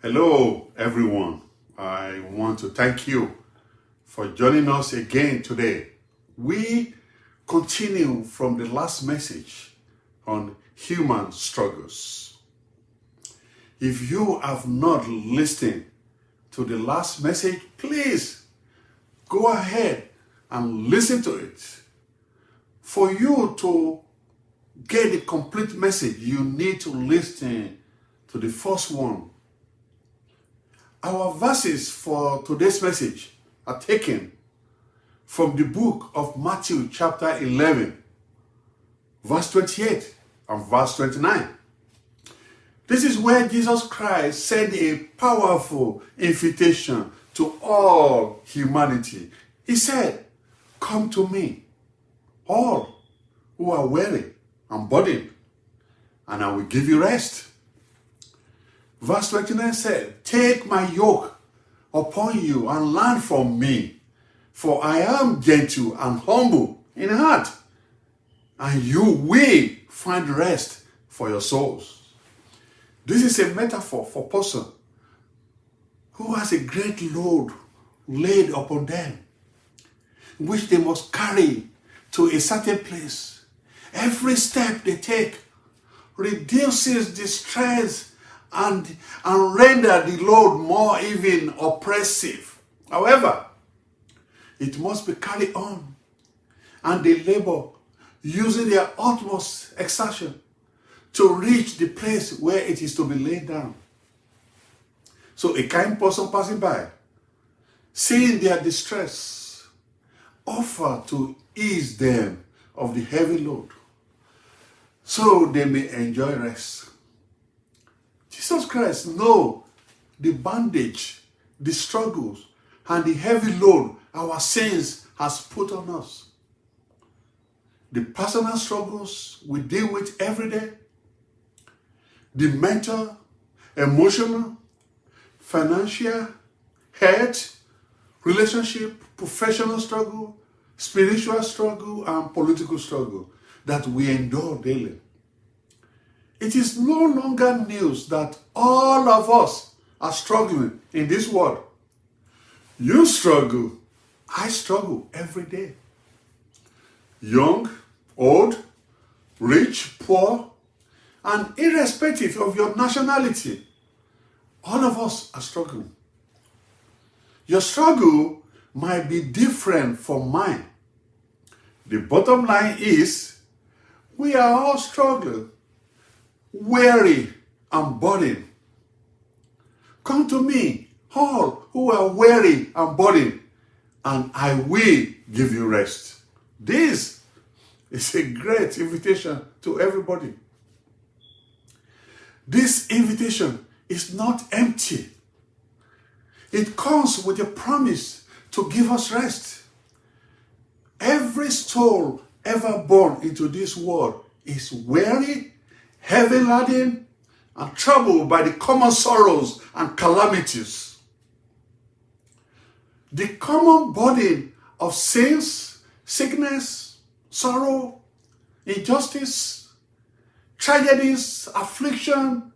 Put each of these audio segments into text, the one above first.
Hello, everyone. I want to thank you for joining us again today. We continue from the last message on human struggles. If you have not listened to the last message, please go ahead and listen to it. For you to get the complete message, you need to listen to the first one our verses for today's message are taken from the book of Matthew, chapter 11, verse 28 and verse 29. This is where Jesus Christ sent a powerful invitation to all humanity. He said, Come to me, all who are weary and burdened, and I will give you rest. Verse 29 said, Take my yoke upon you and learn from me, for I am gentle and humble in heart, and you will find rest for your souls. This is a metaphor for a person who has a great load laid upon them, which they must carry to a certain place. Every step they take reduces the stress and, and render the load more even oppressive. However, it must be carried on, and they labor using their utmost exertion to reach the place where it is to be laid down. So a kind person passing by, seeing their distress, offer to ease them of the heavy load so they may enjoy rest. Jesus Christ know the bandage, the struggles, and the heavy load our sins has put on us. The personal struggles we deal with every day, the mental, emotional, financial, health, relationship, professional struggle, spiritual struggle, and political struggle that we endure daily. It is no longer news that all of us are struggling in this world. You struggle, I struggle every day. Young, old, rich, poor, and irrespective of your nationality, all of us are struggling. Your struggle might be different from mine. The bottom line is we are all struggling weary and burdened. Come to me, all who are weary and burdened, and I will give you rest. This is a great invitation to everybody. This invitation is not empty. It comes with a promise to give us rest. Every soul ever born into this world is weary heavy laden, and troubled by the common sorrows and calamities. The common burden of sins, sickness, sorrow, injustice, tragedies, affliction,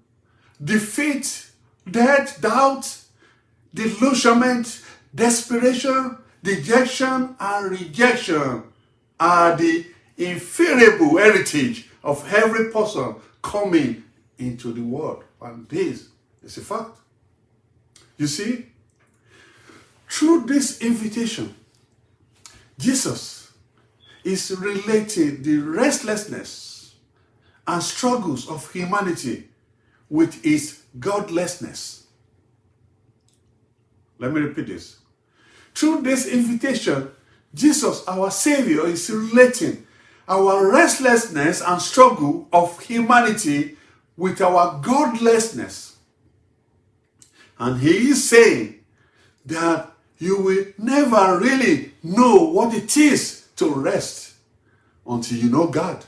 defeat, death, doubt, delusionment, desperation, dejection, and rejection are the inferiable heritage of every person coming into the world. And this is a fact. You see, through this invitation, Jesus is relating the restlessness and struggles of humanity with its godlessness. Let me repeat this. Through this invitation, Jesus, our Savior, is relating our restlessness and struggle of humanity with our godlessness. And he is saying that you will never really know what it is to rest until you know God.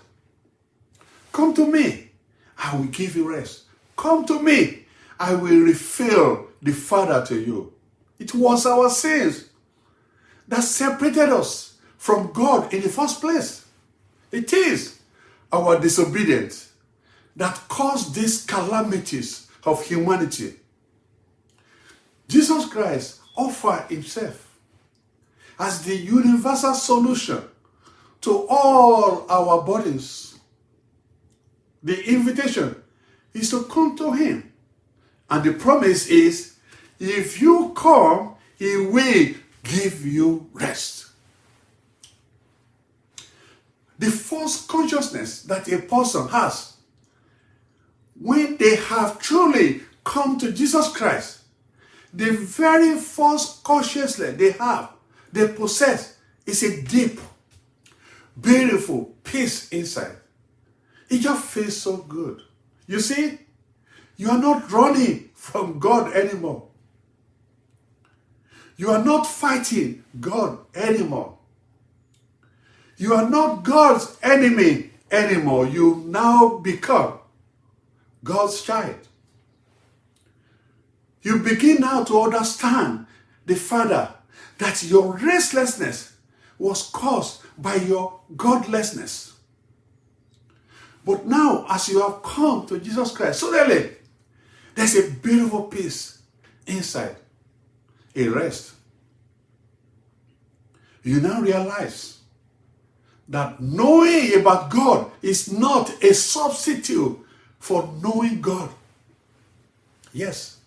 Come to me, I will give you rest. Come to me, I will reveal the Father to you. It was our sins that separated us from God in the first place. It is our disobedience that caused these calamities of humanity. Jesus Christ offered himself as the universal solution to all our burdens. The invitation is to come to him. And the promise is if you come, he will give you rest. The false consciousness that a person has when they have truly come to Jesus Christ, the very false consciousness they have, they possess, is a deep, beautiful peace inside. It just feels so good. You see, you are not running from God anymore. You are not fighting God anymore. You are not God's enemy anymore. You now become God's child. You begin now to understand the Father that your restlessness was caused by your godlessness. But now, as you have come to Jesus Christ, suddenly there's a beautiful peace inside, a rest. You now realize that knowing about God is not a substitute for knowing God. Yes,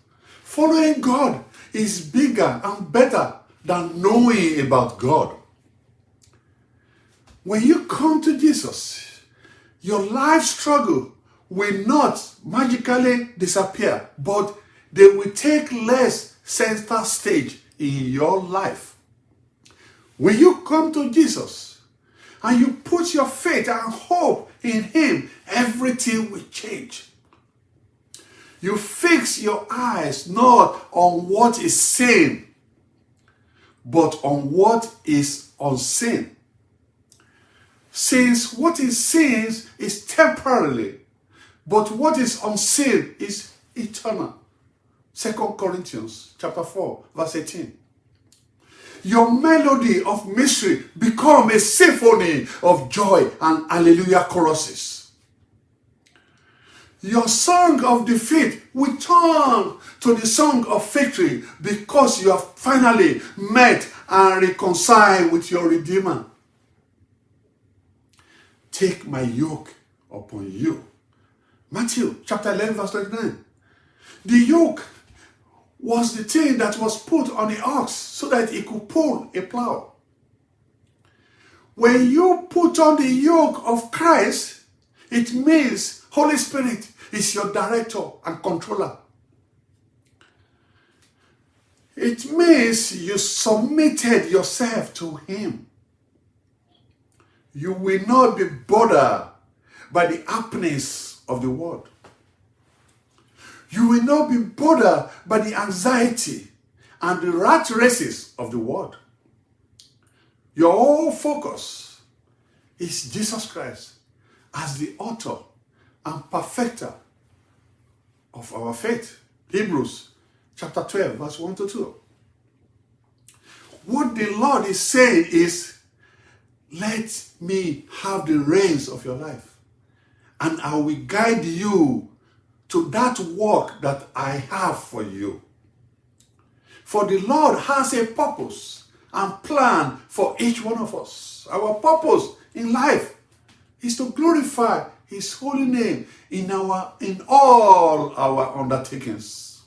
following God is bigger and better than knowing about God. When you come to Jesus, your life struggle will not magically disappear, but they will take less center stage in your life. When you come to Jesus and you put your faith and hope in Him, everything will change. You fix your eyes not on what is seen, but on what is unseen. Since what is seen is temporarily, but what is unseen is eternal. Second Corinthians chapter 4, verse 18 your melody of mystery become a symphony of joy and hallelujah choruses. Your song of defeat will turn to the song of victory because you have finally met and reconciled with your Redeemer. Take my yoke upon you. Matthew chapter 11, verse 29. The yoke was the thing that was put on the ox so that it could pull a plow. When you put on the yoke of Christ, it means Holy Spirit is your director and controller. It means you submitted yourself to Him. You will not be bothered by the happiness of the world. You will not be bothered by the anxiety and the rat races of the world. Your whole focus is Jesus Christ as the author and perfecter of our faith. Hebrews chapter 12, verse 1 to 2. What the Lord is saying is, let me have the reins of your life, and I will guide you to that work that I have for you. For the Lord has a purpose and plan for each one of us. Our purpose in life is to glorify his holy name in our in all our undertakings.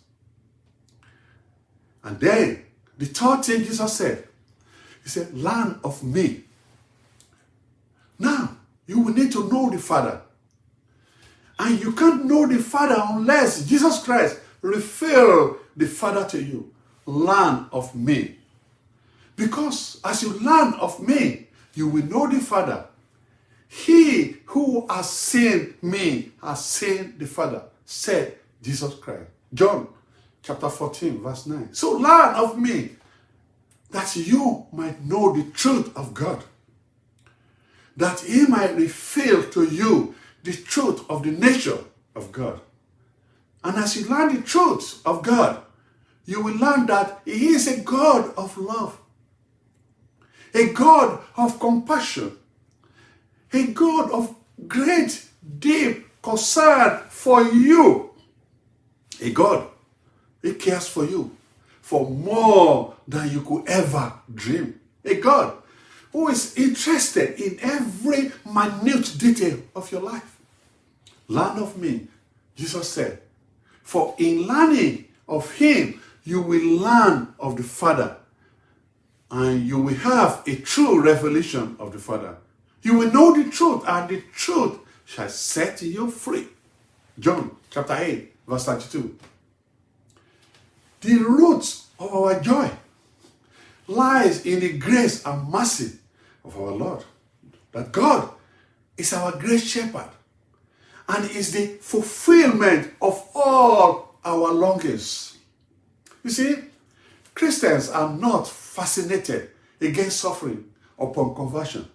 And then the third thing Jesus said, he said, Learn of me. Now, you will need to know the Father. And you can't know the Father unless Jesus Christ reveal the Father to you. Learn of me. Because as you learn of me, you will know the Father. He who has seen me has seen the Father, said Jesus Christ. John chapter 14, verse 9. So learn of me that you might know the truth of God, that he might reveal to you the truth of the nature of God. And as you learn the truth of God, you will learn that He is a God of love, a God of compassion, a God of great, deep concern for you. A God, He cares for you for more than you could ever dream. A God who is interested in every minute detail of your life. Learn of me, Jesus said, for in learning of Him, you will learn of the Father and you will have a true revelation of the Father. You will know the truth, and the truth shall set you free. John chapter 8, verse 32. The roots of our joy lies in the grace and mercy of our Lord. That God is our great shepherd and is the fulfillment of all our longings. You see, Christians are not fascinated against suffering upon conversion.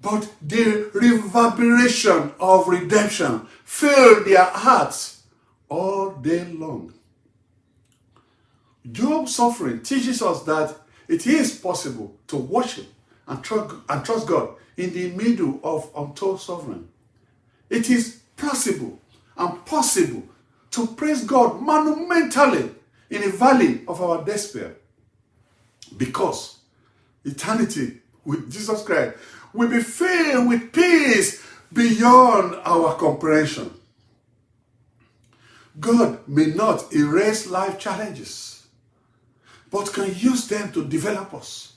But the reverberation of redemption fill their hearts all day long. Job's suffering teaches us that it is possible to worship and trust, and trust God in the middle of untold suffering. It is possible and possible to praise God monumentally in the valley of our despair because eternity with Jesus Christ will be filled with peace beyond our comprehension. God may not erase life challenges, but can use them to develop us.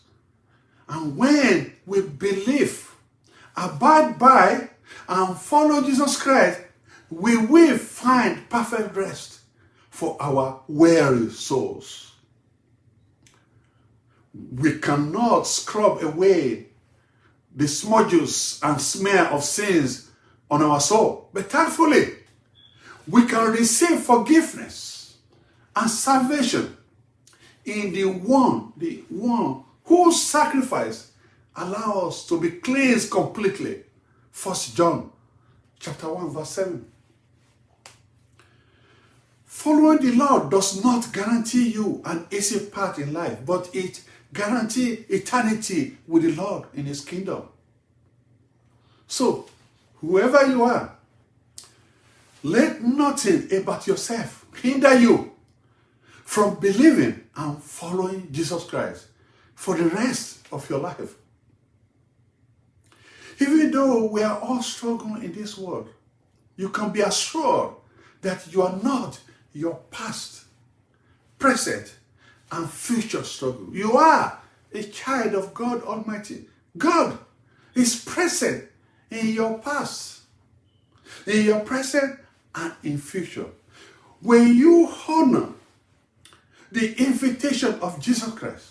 And when we believe, abide by, and follow Jesus Christ, we will find perfect rest for our weary souls. We cannot scrub away the smudges and smear of sins on our soul, but thankfully, we can receive forgiveness and salvation in the one, the one whose sacrifice allows us to be cleansed completely. First John chapter 1, verse 7. Following the Lord does not guarantee you an easy path in life, but it guarantees eternity with the Lord in His kingdom. So, whoever you are, let nothing about yourself hinder you from believing and following Jesus Christ for the rest of your life. Even though we are all struggling in this world, you can be assured that you are not your past, present, and future struggle. You are a child of God Almighty. God is present in your past, in your present, and in future. When you honor the invitation of Jesus Christ,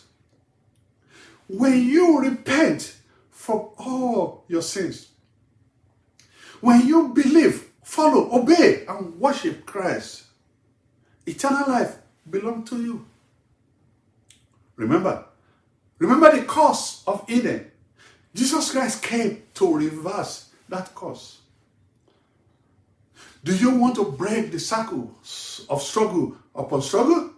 when you repent from all your sins, when you believe, follow, obey, and worship Christ, eternal life belongs to you. Remember, remember the course of Eden. Jesus Christ came to reverse that course. Do you want to break the cycles of struggle upon struggle?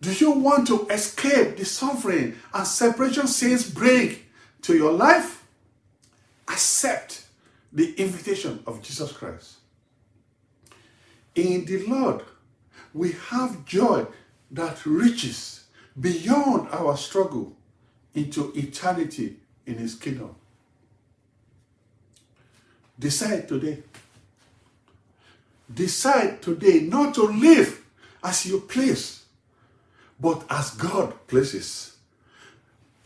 Do you want to escape the suffering and separation sins bring to your life? Accept the invitation of Jesus Christ. In the Lord, we have joy that reaches beyond our struggle into eternity in His kingdom. Decide today. Decide today not to live as you please, but as God pleases.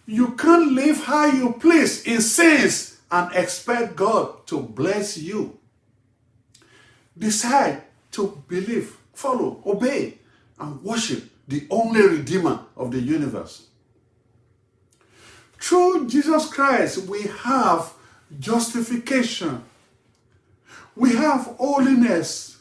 You can't live how you please in sins and expect God to bless you. Decide to believe, follow, obey, and worship the only Redeemer of the universe. Through Jesus Christ, we have justification, we have holiness,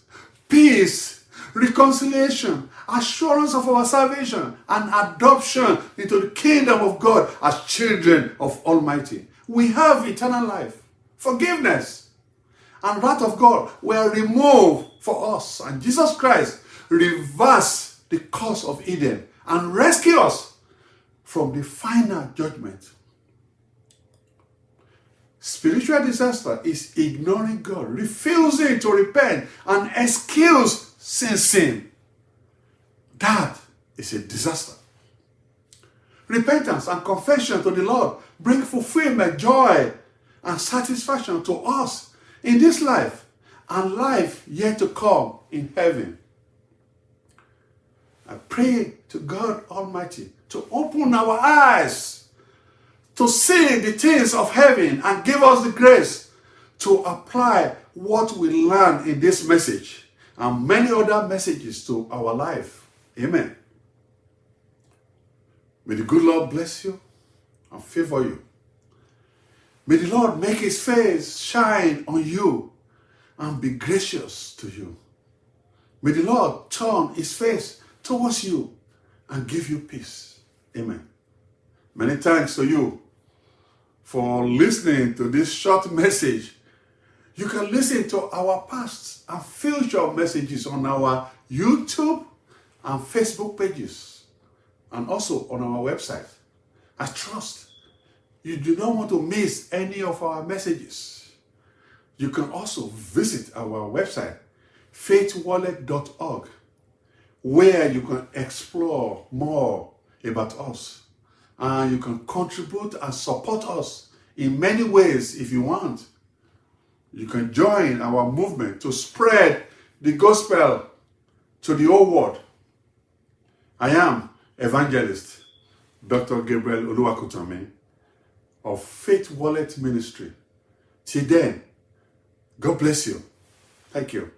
peace, reconciliation, assurance of our salvation, and adoption into the kingdom of God as children of Almighty. We have eternal life, forgiveness, and wrath of God were removed for us. And Jesus Christ reversed the course of Eden and rescued us from the final judgment. Spiritual disaster is ignoring God, refusing to repent and excuse sin sin. That is a disaster. Repentance and confession to the Lord bring fulfillment, joy, and satisfaction to us in this life and life yet to come in heaven. I pray to God Almighty to open our eyes to see the things of heaven and give us the grace to apply what we learn in this message and many other messages to our life. Amen. May the good Lord bless you and favor you. May the Lord make his face shine on you and be gracious to you. May the Lord turn his face towards you and give you peace. Amen. Many thanks to you for listening to this short message. You can listen to our past and future messages on our YouTube and Facebook pages and also on our website. I trust you do not want to miss any of our messages. You can also visit our website, faithwallet.org, where you can explore more about us. And you can contribute and support us in many ways if you want. You can join our movement to spread the gospel to the whole world. I am evangelist Dr. Gabriel Oluwakutame of Faith Wallet Ministry. Till then, God bless you. Thank you.